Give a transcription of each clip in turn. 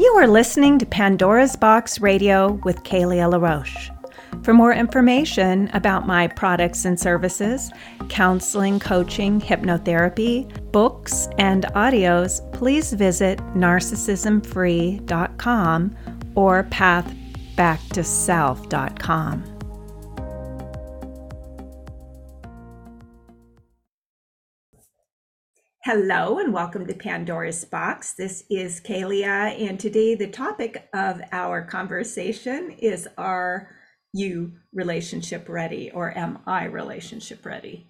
You are listening to Pandora's Box Radio with Kaleah LaRoche. For more information about my products and services, counseling, coaching, hypnotherapy, books, and audios, please visit narcissismfree.com or pathbacktoself.com. Hello and welcome to Pandora's Box. This is Kaleah, and today the topic of our conversation is Are you relationship ready or am I relationship ready?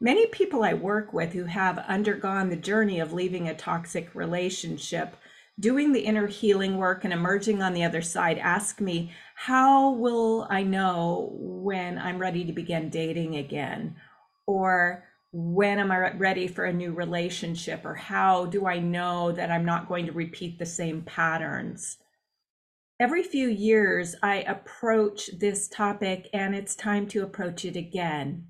Many people I work with who have undergone the journey of leaving a toxic relationship, doing the inner healing work and emerging on the other side ask me, How will I know when I'm ready to begin dating again? Or when am I ready for a new relationship or how do I know that I'm not going to repeat the same patterns? Every few years, I approach this topic and it's time to approach it again.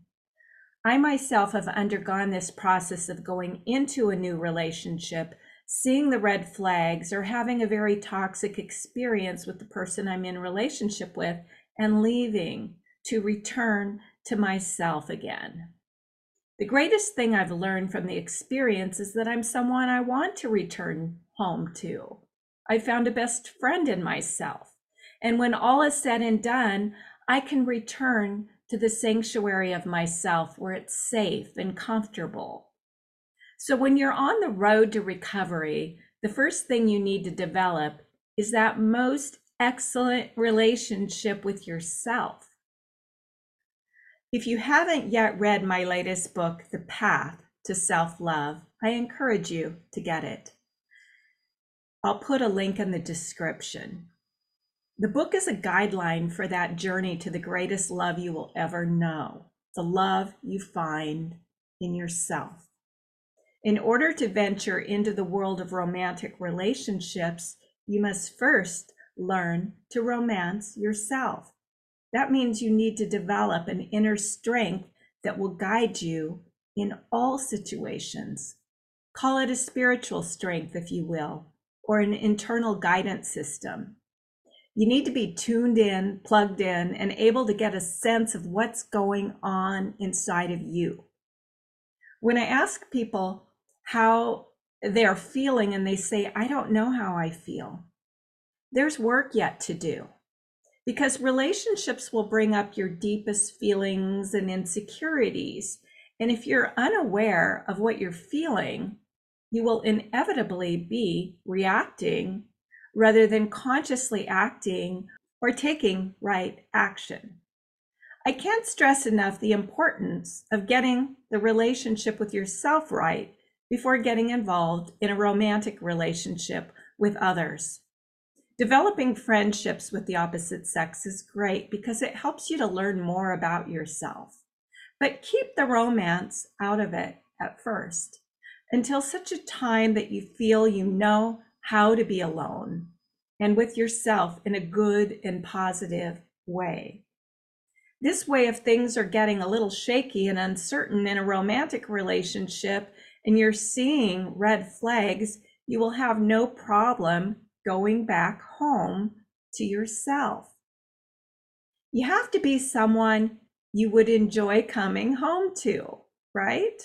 I myself have undergone this process of going into a new relationship, seeing the red flags, or having a very toxic experience with the person I'm in relationship with and leaving to return to myself again. The greatest thing I've learned from the experience is that I'm someone I want to return home to. I found a best friend in myself. And when all is said and done, I can return to the sanctuary of myself where it's safe and comfortable. So when you're on the road to recovery, the first thing you need to develop is that most excellent relationship with yourself. If you haven't yet read my latest book, The Path to Self Love, I encourage you to get it. I'll put a link in the description. The book is a guideline for that journey to the greatest love you will ever know the love you find in yourself. In order to venture into the world of romantic relationships, you must first learn to romance yourself. That means you need to develop an inner strength that will guide you in all situations. Call it a spiritual strength, if you will, or an internal guidance system. You need to be tuned in, plugged in, and able to get a sense of what's going on inside of you. When I ask people how they're feeling and they say, I don't know how I feel, there's work yet to do because relationships will bring up your deepest feelings and insecurities. And if you're unaware of what you're feeling, you will inevitably be reacting rather than consciously acting or taking right action. I can't stress enough the importance of getting the relationship with yourself right before getting involved in a romantic relationship with others. Developing friendships with the opposite sex is great because it helps you to learn more about yourself. But keep the romance out of it at first until such a time that you feel you know how to be alone and with yourself in a good and positive way. This way, if things are getting a little shaky and uncertain in a romantic relationship and you're seeing red flags, you will have no problem going back home to yourself. You have to be someone you would enjoy coming home to, right?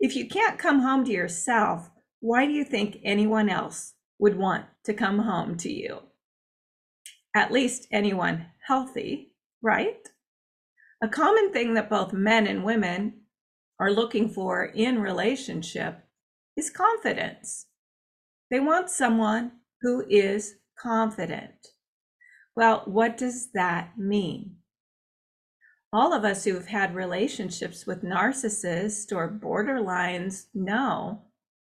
If you can't come home to yourself, why do you think anyone else would want to come home to you? At least anyone healthy, right? A common thing that both men and women are looking for in relationship is confidence. They want someone who is confident. Well, what does that mean? All of us who have had relationships with narcissists or borderlines know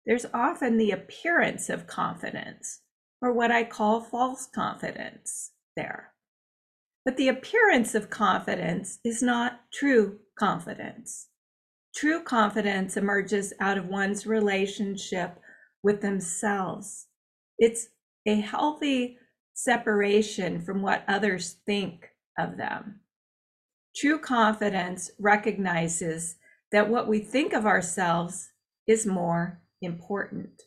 there's often the appearance of confidence, or what I call false confidence, there. But the appearance of confidence is not true confidence. True confidence emerges out of one's relationship with themselves. It's a healthy separation from what others think of them. True confidence recognizes that what we think of ourselves is more important.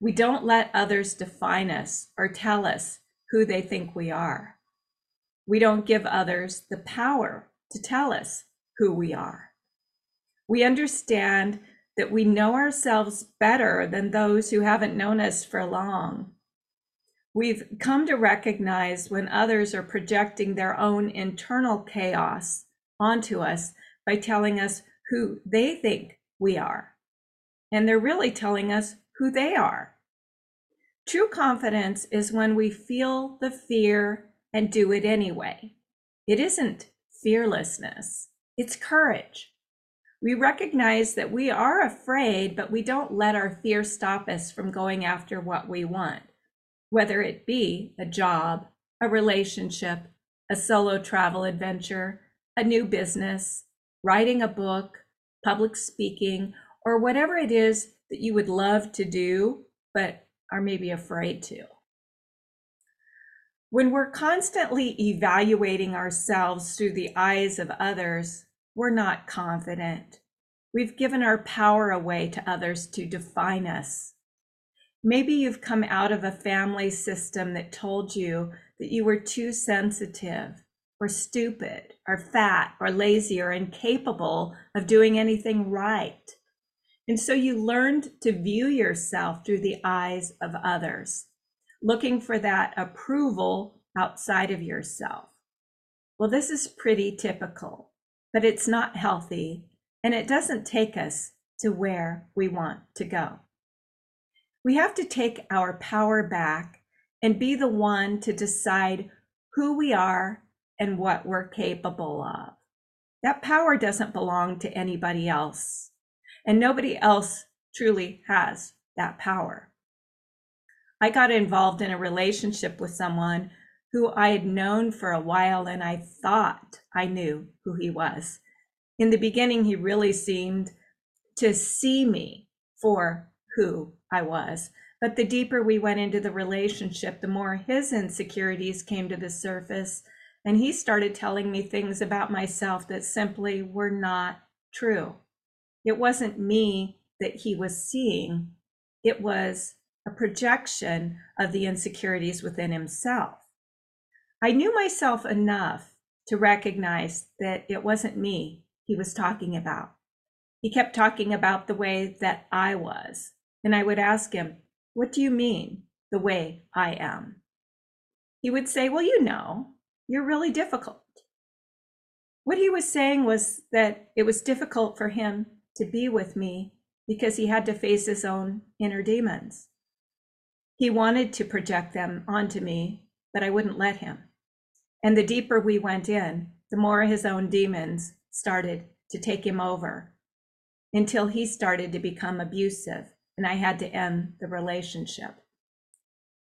We don't let others define us or tell us who they think we are. We don't give others the power to tell us who we are. We understand that we know ourselves better than those who haven't known us for long. We've come to recognize when others are projecting their own internal chaos onto us by telling us who they think we are. And they're really telling us who they are. True confidence is when we feel the fear and do it anyway. It isn't fearlessness, it's courage. We recognize that we are afraid, but we don't let our fear stop us from going after what we want, whether it be a job, a relationship, a solo travel adventure, a new business, writing a book, public speaking, or whatever it is that you would love to do, but are maybe afraid to. When we're constantly evaluating ourselves through the eyes of others, we're not confident. We've given our power away to others to define us. Maybe you've come out of a family system that told you that you were too sensitive or stupid or fat or lazy or incapable of doing anything right. And so you learned to view yourself through the eyes of others, looking for that approval outside of yourself. Well, this is pretty typical but it's not healthy and it doesn't take us to where we want to go. We have to take our power back and be the one to decide who we are and what we're capable of. That power doesn't belong to anybody else, and nobody else truly has that power. I got involved in a relationship with someone who I had known for a while and I thought I knew who he was. In the beginning, he really seemed to see me for who I was. But the deeper we went into the relationship, the more his insecurities came to the surface. And he started telling me things about myself that simply were not true. It wasn't me that he was seeing, it was a projection of the insecurities within himself. I knew myself enough to recognize that it wasn't me he was talking about. He kept talking about the way that I was. And I would ask him, What do you mean, the way I am? He would say, Well, you know, you're really difficult. What he was saying was that it was difficult for him to be with me because he had to face his own inner demons. He wanted to project them onto me, but I wouldn't let him. And the deeper we went in, the more his own demons started to take him over until he started to become abusive and I had to end the relationship.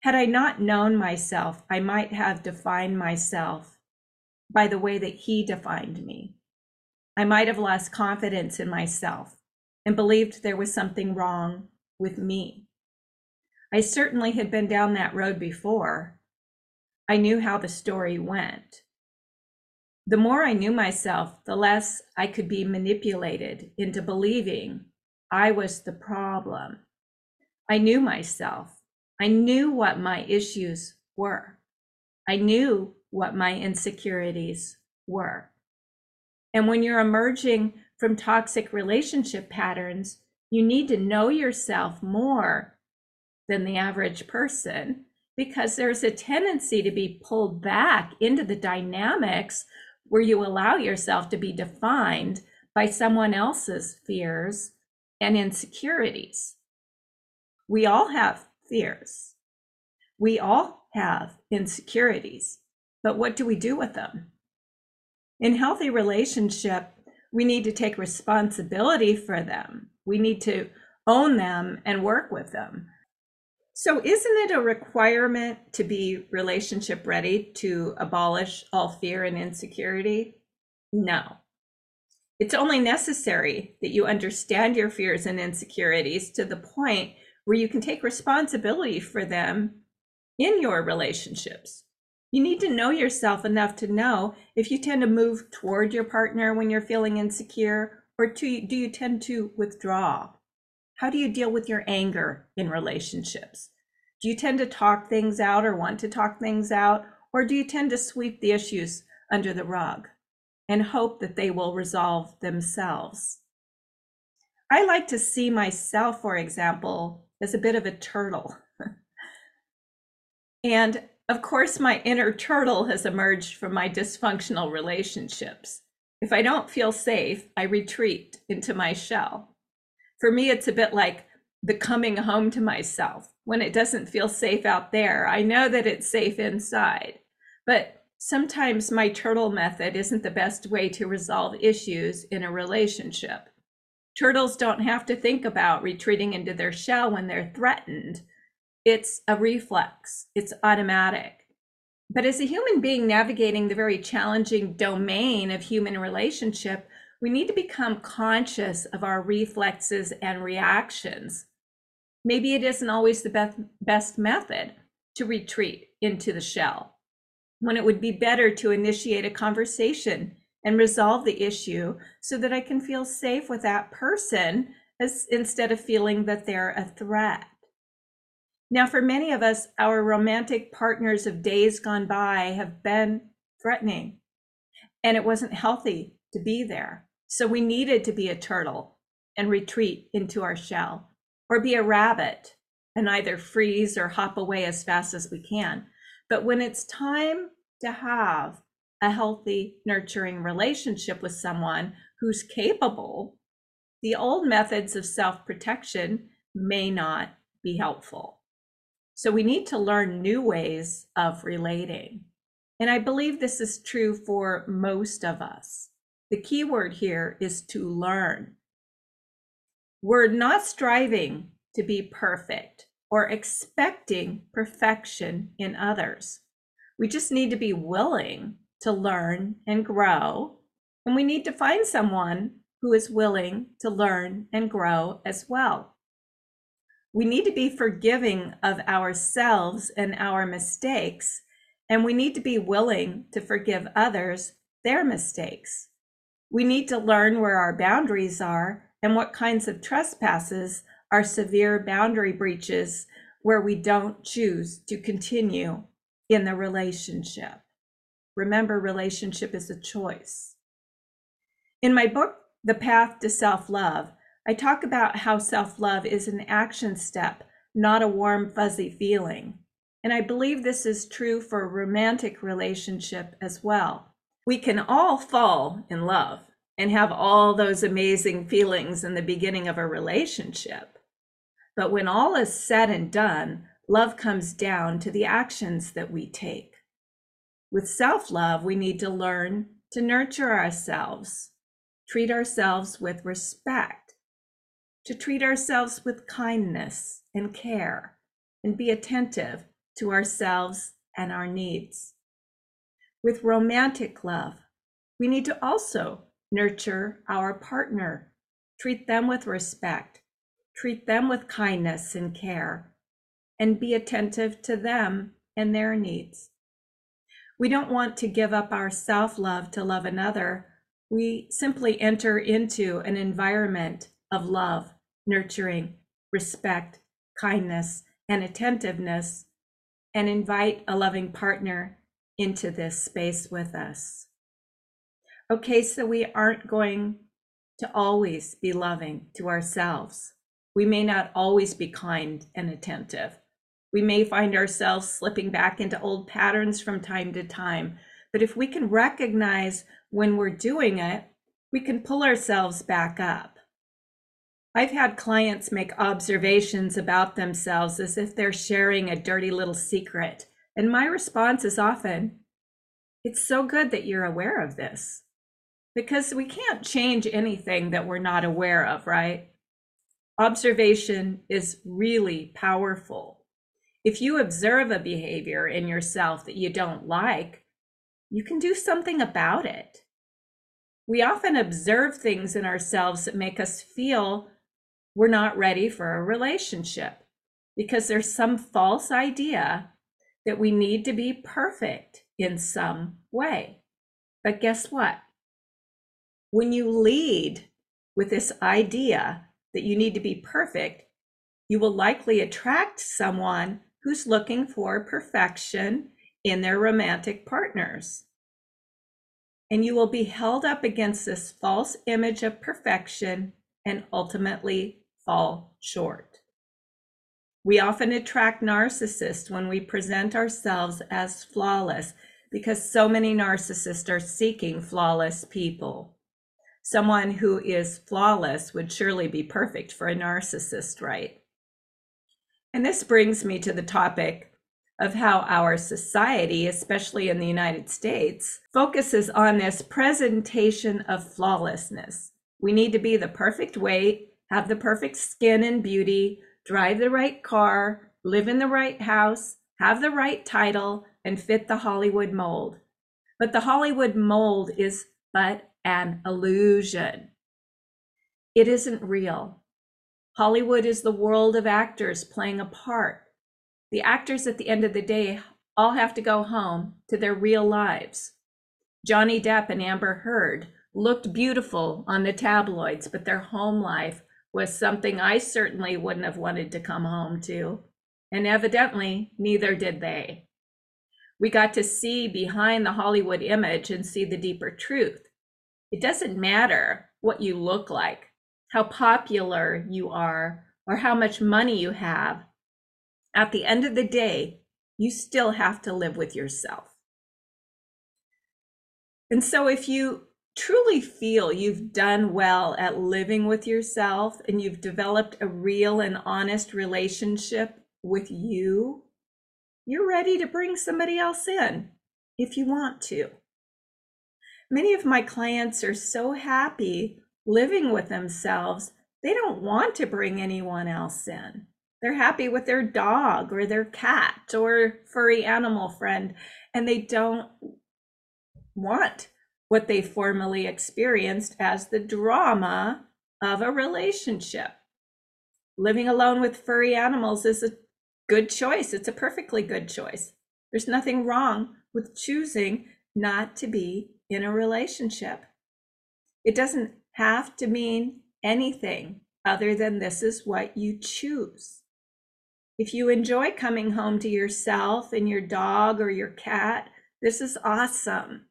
Had I not known myself, I might have defined myself by the way that he defined me. I might have lost confidence in myself and believed there was something wrong with me. I certainly had been down that road before, I knew how the story went. The more I knew myself, the less I could be manipulated into believing I was the problem. I knew myself. I knew what my issues were. I knew what my insecurities were. And when you're emerging from toxic relationship patterns, you need to know yourself more than the average person because there's a tendency to be pulled back into the dynamics where you allow yourself to be defined by someone else's fears and insecurities. We all have fears. We all have insecurities, but what do we do with them? In healthy relationship, we need to take responsibility for them. We need to own them and work with them. So, isn't it a requirement to be relationship ready to abolish all fear and insecurity? No. It's only necessary that you understand your fears and insecurities to the point where you can take responsibility for them in your relationships. You need to know yourself enough to know if you tend to move toward your partner when you're feeling insecure, or do you, do you tend to withdraw? How do you deal with your anger in relationships? Do you tend to talk things out or want to talk things out? Or do you tend to sweep the issues under the rug and hope that they will resolve themselves? I like to see myself, for example, as a bit of a turtle. and of course, my inner turtle has emerged from my dysfunctional relationships. If I don't feel safe, I retreat into my shell. For me, it's a bit like the coming home to myself. When it doesn't feel safe out there, I know that it's safe inside. But sometimes my turtle method isn't the best way to resolve issues in a relationship. Turtles don't have to think about retreating into their shell when they're threatened. It's a reflex, it's automatic. But as a human being navigating the very challenging domain of human relationship, we need to become conscious of our reflexes and reactions. Maybe it isn't always the best, method to retreat into the shell, when it would be better to initiate a conversation and resolve the issue so that I can feel safe with that person as, instead of feeling that they're a threat. Now, for many of us, our romantic partners of days gone by have been threatening, and it wasn't healthy to be there. So we needed to be a turtle and retreat into our shell, or be a rabbit and either freeze or hop away as fast as we can. But when it's time to have a healthy, nurturing relationship with someone who's capable, the old methods of self protection may not be helpful. So we need to learn new ways of relating. And I believe this is true for most of us. The key word here is to learn. We're not striving to be perfect or expecting perfection in others. We just need to be willing to learn and grow. And we need to find someone who is willing to learn and grow as well we need to be forgiving of ourselves and our mistakes, and we need to be willing to forgive others their mistakes. We need to learn where our boundaries are and what kinds of trespasses are severe boundary breaches where we don't choose to continue in the relationship. Remember, relationship is a choice. In my book, The Path to Self Love, I talk about how self love is an action step, not a warm, fuzzy feeling. And I believe this is true for a romantic relationship as well. We can all fall in love and have all those amazing feelings in the beginning of a relationship. But when all is said and done, love comes down to the actions that we take. With self love, we need to learn to nurture ourselves, treat ourselves with respect to treat ourselves with kindness and care and be attentive to ourselves and our needs. With romantic love, we need to also nurture our partner, treat them with respect, treat them with kindness and care, and be attentive to them and their needs. We don't want to give up our self love to love another. We simply enter into an environment of love, nurturing, respect, kindness, and attentiveness, and invite a loving partner into this space with us. Okay, so we aren't going to always be loving to ourselves. We may not always be kind and attentive. We may find ourselves slipping back into old patterns from time to time. But if we can recognize when we're doing it, we can pull ourselves back up. I've had clients make observations about themselves as if they're sharing a dirty little secret. And my response is often, it's so good that you're aware of this because we can't change anything that we're not aware of, right? Observation is really powerful. If you observe a behavior in yourself that you don't like, you can do something about it. We often observe things in ourselves that make us feel we're not ready for a relationship because there's some false idea that we need to be perfect in some way. But guess what? When you lead with this idea that you need to be perfect, you will likely attract someone who's looking for perfection in their romantic partners. And you will be held up against this false image of perfection and ultimately fall short. We often attract narcissists when we present ourselves as flawless because so many narcissists are seeking flawless people. Someone who is flawless would surely be perfect for a narcissist, right? And this brings me to the topic of how our society, especially in the United States, focuses on this presentation of flawlessness. We need to be the perfect weight, have the perfect skin and beauty, drive the right car, live in the right house, have the right title, and fit the Hollywood mold. But the Hollywood mold is but an illusion. It isn't real. Hollywood is the world of actors playing a part. The actors at the end of the day all have to go home to their real lives. Johnny Depp and Amber Heard looked beautiful on the tabloids, but their home life was something I certainly wouldn't have wanted to come home to. And evidently, neither did they. We got to see behind the Hollywood image and see the deeper truth. It doesn't matter what you look like how popular you are, or how much money you have, at the end of the day, you still have to live with yourself. And so, if you truly feel you've done well at living with yourself and you've developed a real and honest relationship with you, you're ready to bring somebody else in if you want to. Many of my clients are so happy living with themselves, they don't want to bring anyone else in. They're happy with their dog or their cat or furry animal friend, and they don't want what they formerly experienced as the drama of a relationship. Living alone with furry animals is a good choice. It's a perfectly good choice. There's nothing wrong with choosing not to be in a relationship. It doesn't have to mean anything other than this is what you choose. If you enjoy coming home to yourself and your dog or your cat, this is awesome.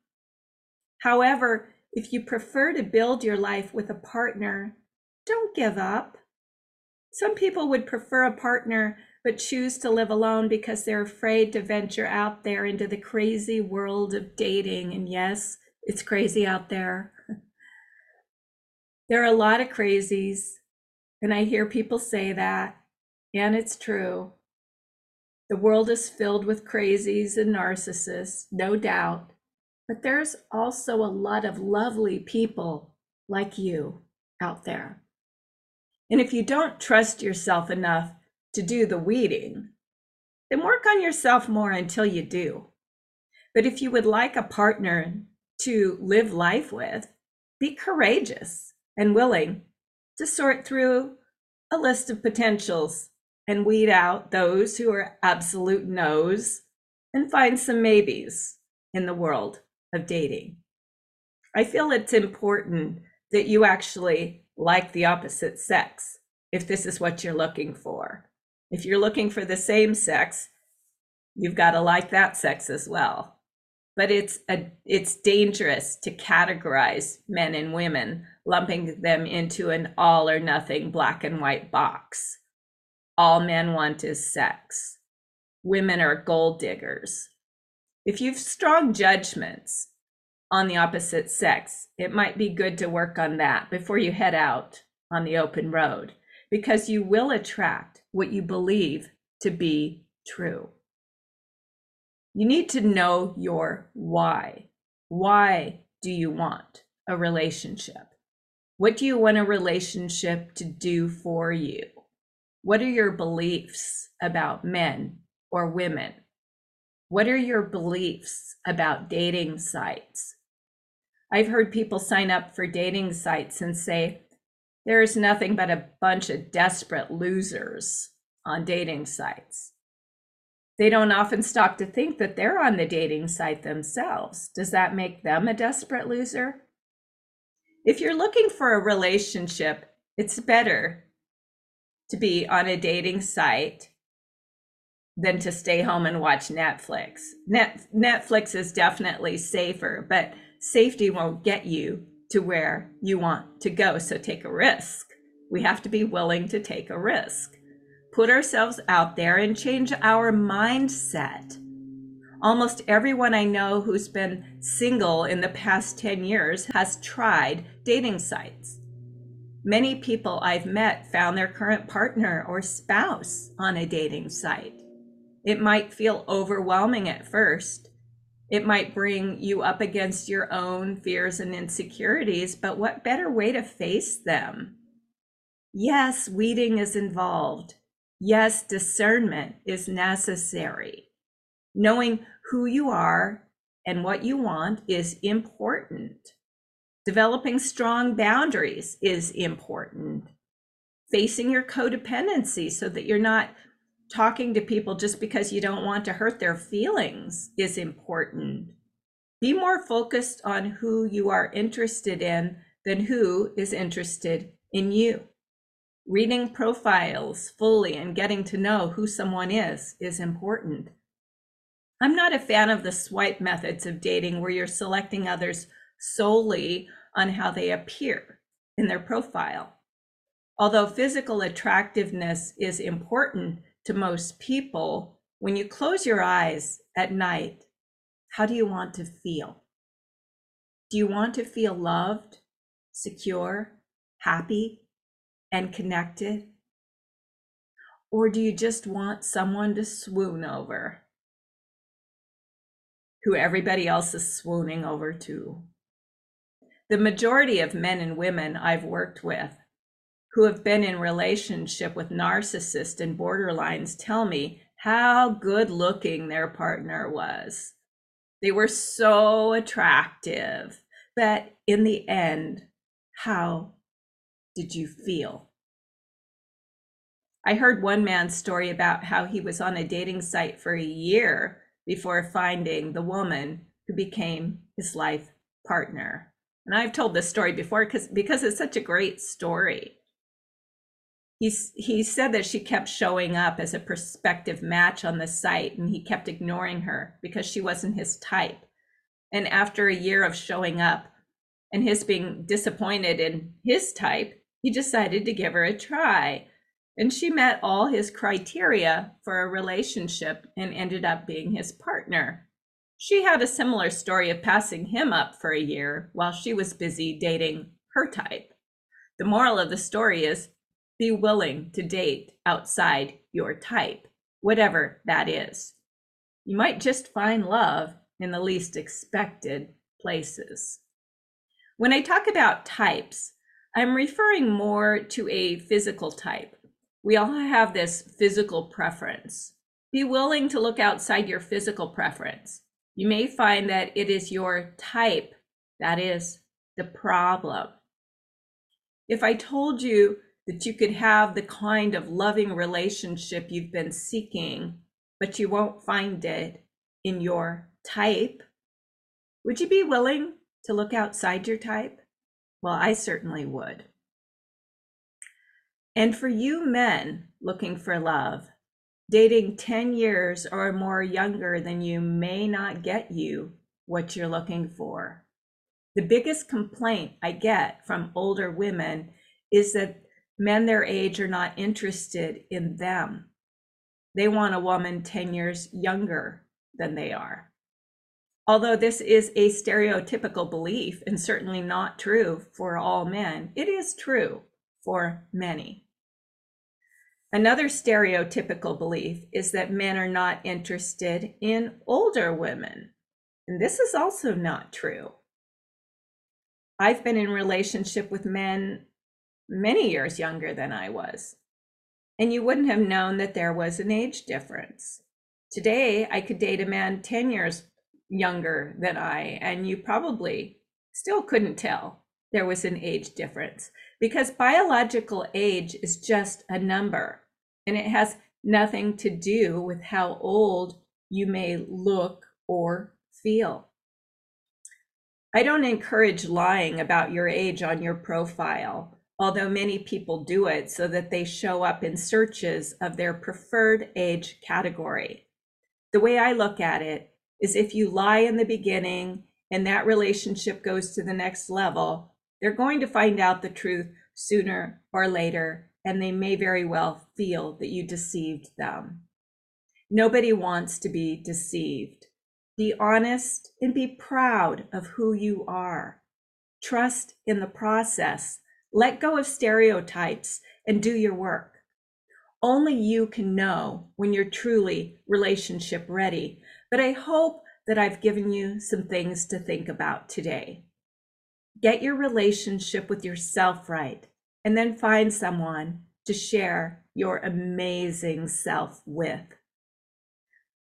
However, if you prefer to build your life with a partner, don't give up. Some people would prefer a partner but choose to live alone because they're afraid to venture out there into the crazy world of dating. And yes, it's crazy out there. There are a lot of crazies, and I hear people say that, and it's true. The world is filled with crazies and narcissists, no doubt, but there's also a lot of lovely people like you out there. And if you don't trust yourself enough to do the weeding, then work on yourself more until you do. But if you would like a partner to live life with, be courageous and willing to sort through a list of potentials and weed out those who are absolute no's and find some maybes in the world of dating. I feel it's important that you actually like the opposite sex if this is what you're looking for. If you're looking for the same sex, you've got to like that sex as well. But it's a it's dangerous to categorize men and women lumping them into an all or nothing black and white box. All men want is sex. Women are gold diggers. If you've strong judgments on the opposite sex, it might be good to work on that before you head out on the open road because you will attract what you believe to be true. You need to know your why. Why do you want a relationship? What do you want a relationship to do for you? What are your beliefs about men or women? What are your beliefs about dating sites? I've heard people sign up for dating sites and say, there's nothing but a bunch of desperate losers on dating sites. They don't often stop to think that they're on the dating site themselves. Does that make them a desperate loser? If you're looking for a relationship, it's better to be on a dating site than to stay home and watch Netflix. Net, Netflix is definitely safer, but safety won't get you to where you want to go. So take a risk. We have to be willing to take a risk, put ourselves out there and change our mindset. Almost everyone I know who's been single in the past 10 years has tried dating sites. Many people I've met found their current partner or spouse on a dating site. It might feel overwhelming at first. It might bring you up against your own fears and insecurities, but what better way to face them? Yes, weeding is involved. Yes, discernment is necessary. Knowing who you are and what you want is important. Developing strong boundaries is important. Facing your codependency so that you're not talking to people just because you don't want to hurt their feelings is important. Be more focused on who you are interested in than who is interested in you. Reading profiles fully and getting to know who someone is is important. I'm not a fan of the swipe methods of dating where you're selecting others solely on how they appear in their profile. Although physical attractiveness is important, to most people, when you close your eyes at night, how do you want to feel? Do you want to feel loved, secure, happy, and connected? Or do you just want someone to swoon over? Who everybody else is swooning over too. The majority of men and women I've worked with who have been in relationship with narcissists and borderlines tell me how good looking their partner was. They were so attractive. But in the end, how did you feel? I heard one man's story about how he was on a dating site for a year before finding the woman who became his life partner. And I've told this story before because because it's such a great story he's he said that she kept showing up as a prospective match on the site and he kept ignoring her because she wasn't his type and after a year of showing up and his being disappointed in his type he decided to give her a try and she met all his criteria for a relationship and ended up being his partner she had a similar story of passing him up for a year while she was busy dating her type the moral of the story is be willing to date outside your type, whatever that is. You might just find love in the least expected places. When I talk about types, I'm referring more to a physical type. We all have this physical preference. Be willing to look outside your physical preference. You may find that it is your type that is the problem. If I told you that you could have the kind of loving relationship you've been seeking, but you won't find it in your type, would you be willing to look outside your type? Well, I certainly would. And for you men looking for love, dating 10 years or more younger than you may not get you what you're looking for. The biggest complaint I get from older women is that men their age are not interested in them. They want a woman 10 years younger than they are. Although this is a stereotypical belief and certainly not true for all men, it is true for many. Another stereotypical belief is that men are not interested in older women. And this is also not true. I've been in relationship with men many years younger than I was. And you wouldn't have known that there was an age difference. Today, I could date a man 10 years younger than I, and you probably still couldn't tell there was an age difference because biological age is just a number and it has nothing to do with how old you may look or feel. I don't encourage lying about your age on your profile although many people do it so that they show up in searches of their preferred age category. The way I look at it is if you lie in the beginning and that relationship goes to the next level, they're going to find out the truth sooner or later, and they may very well feel that you deceived them. Nobody wants to be deceived. Be honest and be proud of who you are. Trust in the process. Let go of stereotypes and do your work. Only you can know when you're truly relationship ready. But I hope that I've given you some things to think about today. Get your relationship with yourself right, and then find someone to share your amazing self with.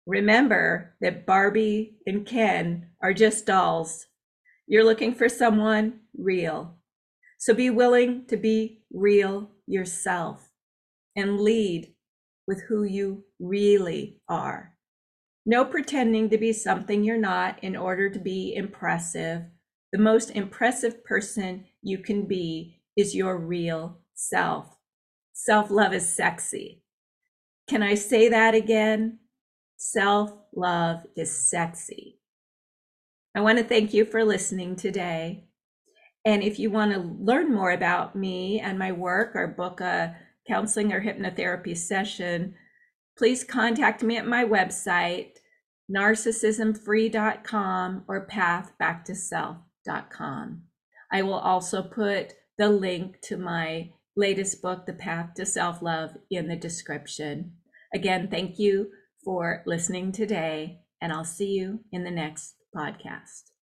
Remember that Barbie and Ken are just dolls. You're looking for someone real. So be willing to be real yourself and lead with who you really are. No pretending to be something you're not in order to be impressive. The most impressive person you can be is your real self. Self love is sexy. Can I say that again? Self love is sexy. I want to thank you for listening today. And if you want to learn more about me and my work or book a counseling or hypnotherapy session, please contact me at my website, narcissismfree.com or pathbacktoself.com. I will also put the link to my latest book, The Path to Self Love, in the description. Again, thank you for listening today, and I'll see you in the next podcast.